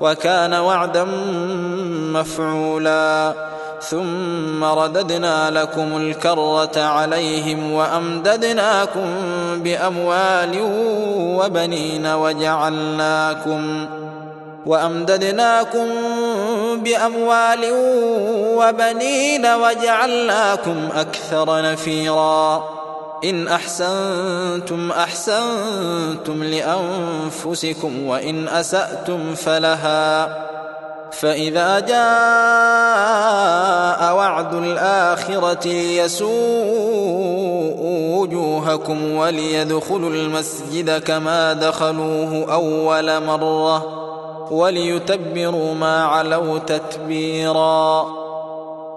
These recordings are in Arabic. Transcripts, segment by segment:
وكان وعدا مفعولا. ثم رددنا لكم الكرة عليهم وأمددناكم بأموال وبنين وجعلناكم وأمددناكم بأموال وبنين وجعلناكم أكثر نفيرا. إن أحسنتم أحسنتم لأنفسكم وإن أسأتم فلها. فإذا جاء وعد الآخرة ليسوءوا وجوهكم وليدخلوا المسجد كما دخلوه أول مرة وليتبروا ما علوا تتبيرا.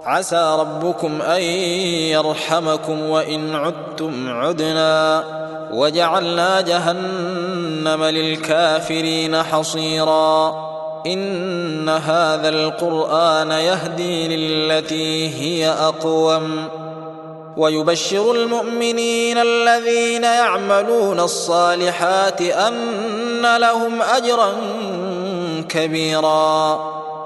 عسى ربكم أن يرحمكم وإن عدتم عدنا وجعلنا جهنم للكافرين حصيرا إن هذا القرآن يهدي للتي هي أقوم ويبشر المؤمنين الذين يعملون الصالحات أن لهم أجرا كبيرا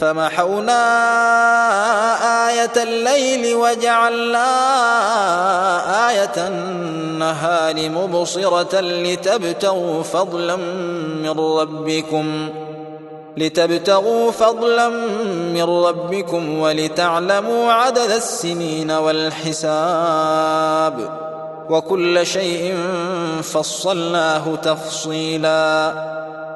فمحونا آية الليل وجعلنا آية النهار مبصرة لتبتغوا فضلا من ربكم لتبتغوا فضلا من ربكم ولتعلموا عدد السنين والحساب وكل شيء فصلناه تفصيلا.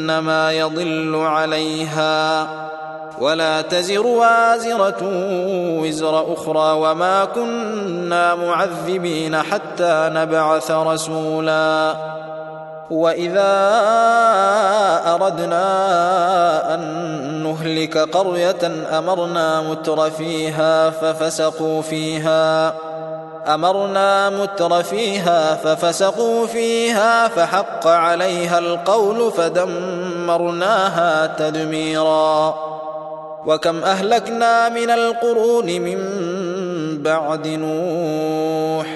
فانما يضل عليها. ولا تزر وازرة وزر أخرى وما كنا معذبين حتى نبعث رسولا. وإذا أردنا أن نهلك قرية أمرنا متر فيها ففسقوا فيها. أمرنا متر فيها ففسقوا فيها فحق عليها القول فدمرناها تدميرا. وكم أهلكنا من القرون من بعد نوح.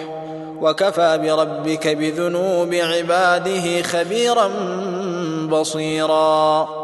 وكفى بربك بذنوب عباده خبيرا بصيرا.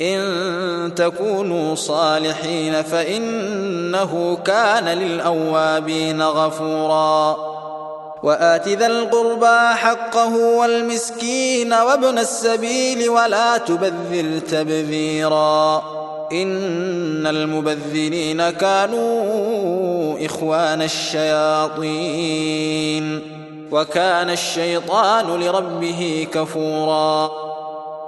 إن تكونوا صالحين فإنه كان للأوابين غفورا. وآت ذا القربى حقه والمسكين وابن السبيل ولا تبذر تبذيرا. إن المبذرين كانوا إخوان الشياطين. وكان الشيطان لربه كفورا.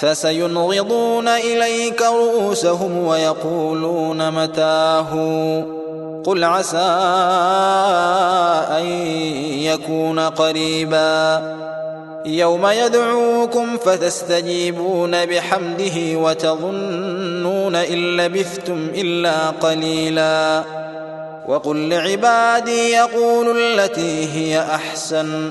فسينغضون إليك رؤوسهم ويقولون متاه. قل عسى أن يكون قريبا. يوم يدعوكم فتستجيبون بحمده وتظنون إن لبثتم إلا قليلا. وقل لعبادي يقولوا التي هي أحسن.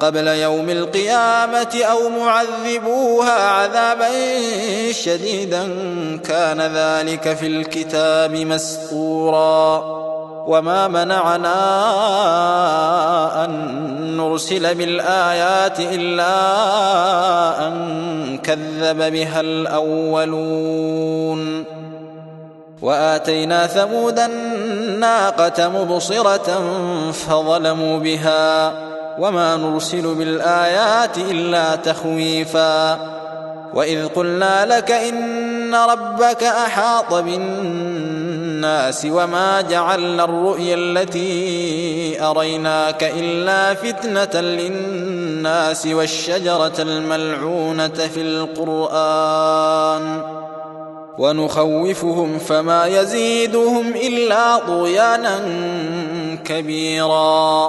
قبل يوم القيامة أو معذبوها عذابا شديدا كان ذلك في الكتاب مسطورا. وما منعنا أن نرسل بالآيات إلا أن كذب بها الأولون. وآتينا ثمود الناقة مبصرة فظلموا بها. وما نرسل بالآيات إلا تخويفا وإذ قلنا لك إن ربك أحاط بالناس وما جعلنا الرؤيا التي أريناك إلا فتنة للناس والشجرة الملعونة في القرآن ونخوفهم فما يزيدهم إلا طغيانا كبيرا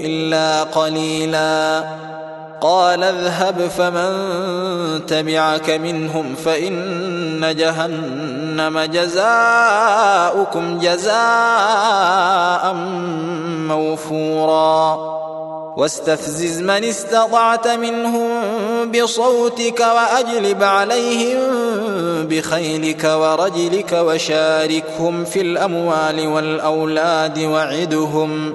إلا قليلا. قال اذهب فمن تبعك منهم فإن جهنم جزاؤكم جزاء موفوراً. واستفزز من استطعت منهم بصوتك وأجلب عليهم بخيلك ورجلك وشاركهم في الأموال والأولاد وعدهم.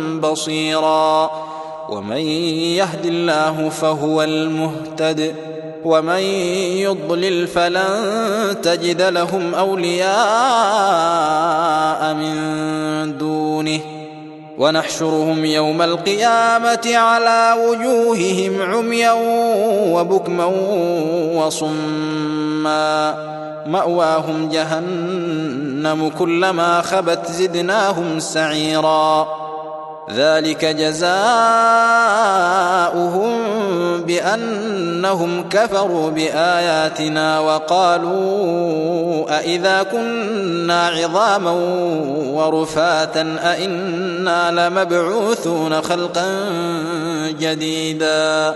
بصيرا. ومن يهد الله فهو المهتد. ومن يضلل فلن تجد لهم أولياء من دونه. ونحشرهم يوم القيامة على وجوههم عميا وبكما وصما. مأواهم جهنم كلما خبت زدناهم سعيرا. ذلك جزاؤهم بأنهم كفروا بآياتنا وقالوا أإذا كنا عظاما ورفاتا أإنا لمبعوثون خلقا جديدا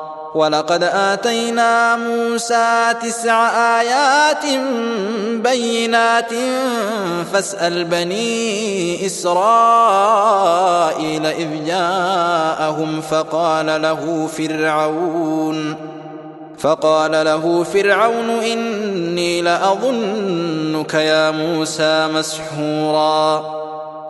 ولقد آتينا موسى تسع آيات بينات فاسأل بني إسرائيل إذ جاءهم فقال له فرعون فقال له فرعون إني لأظنك يا موسى مسحورا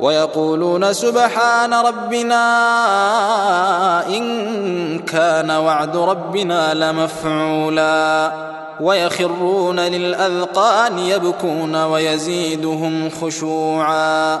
ويقولون سبحان ربنا إن كان وعد ربنا لمفعولا ويخرون للأذقان يبكون ويزيدهم خشوعا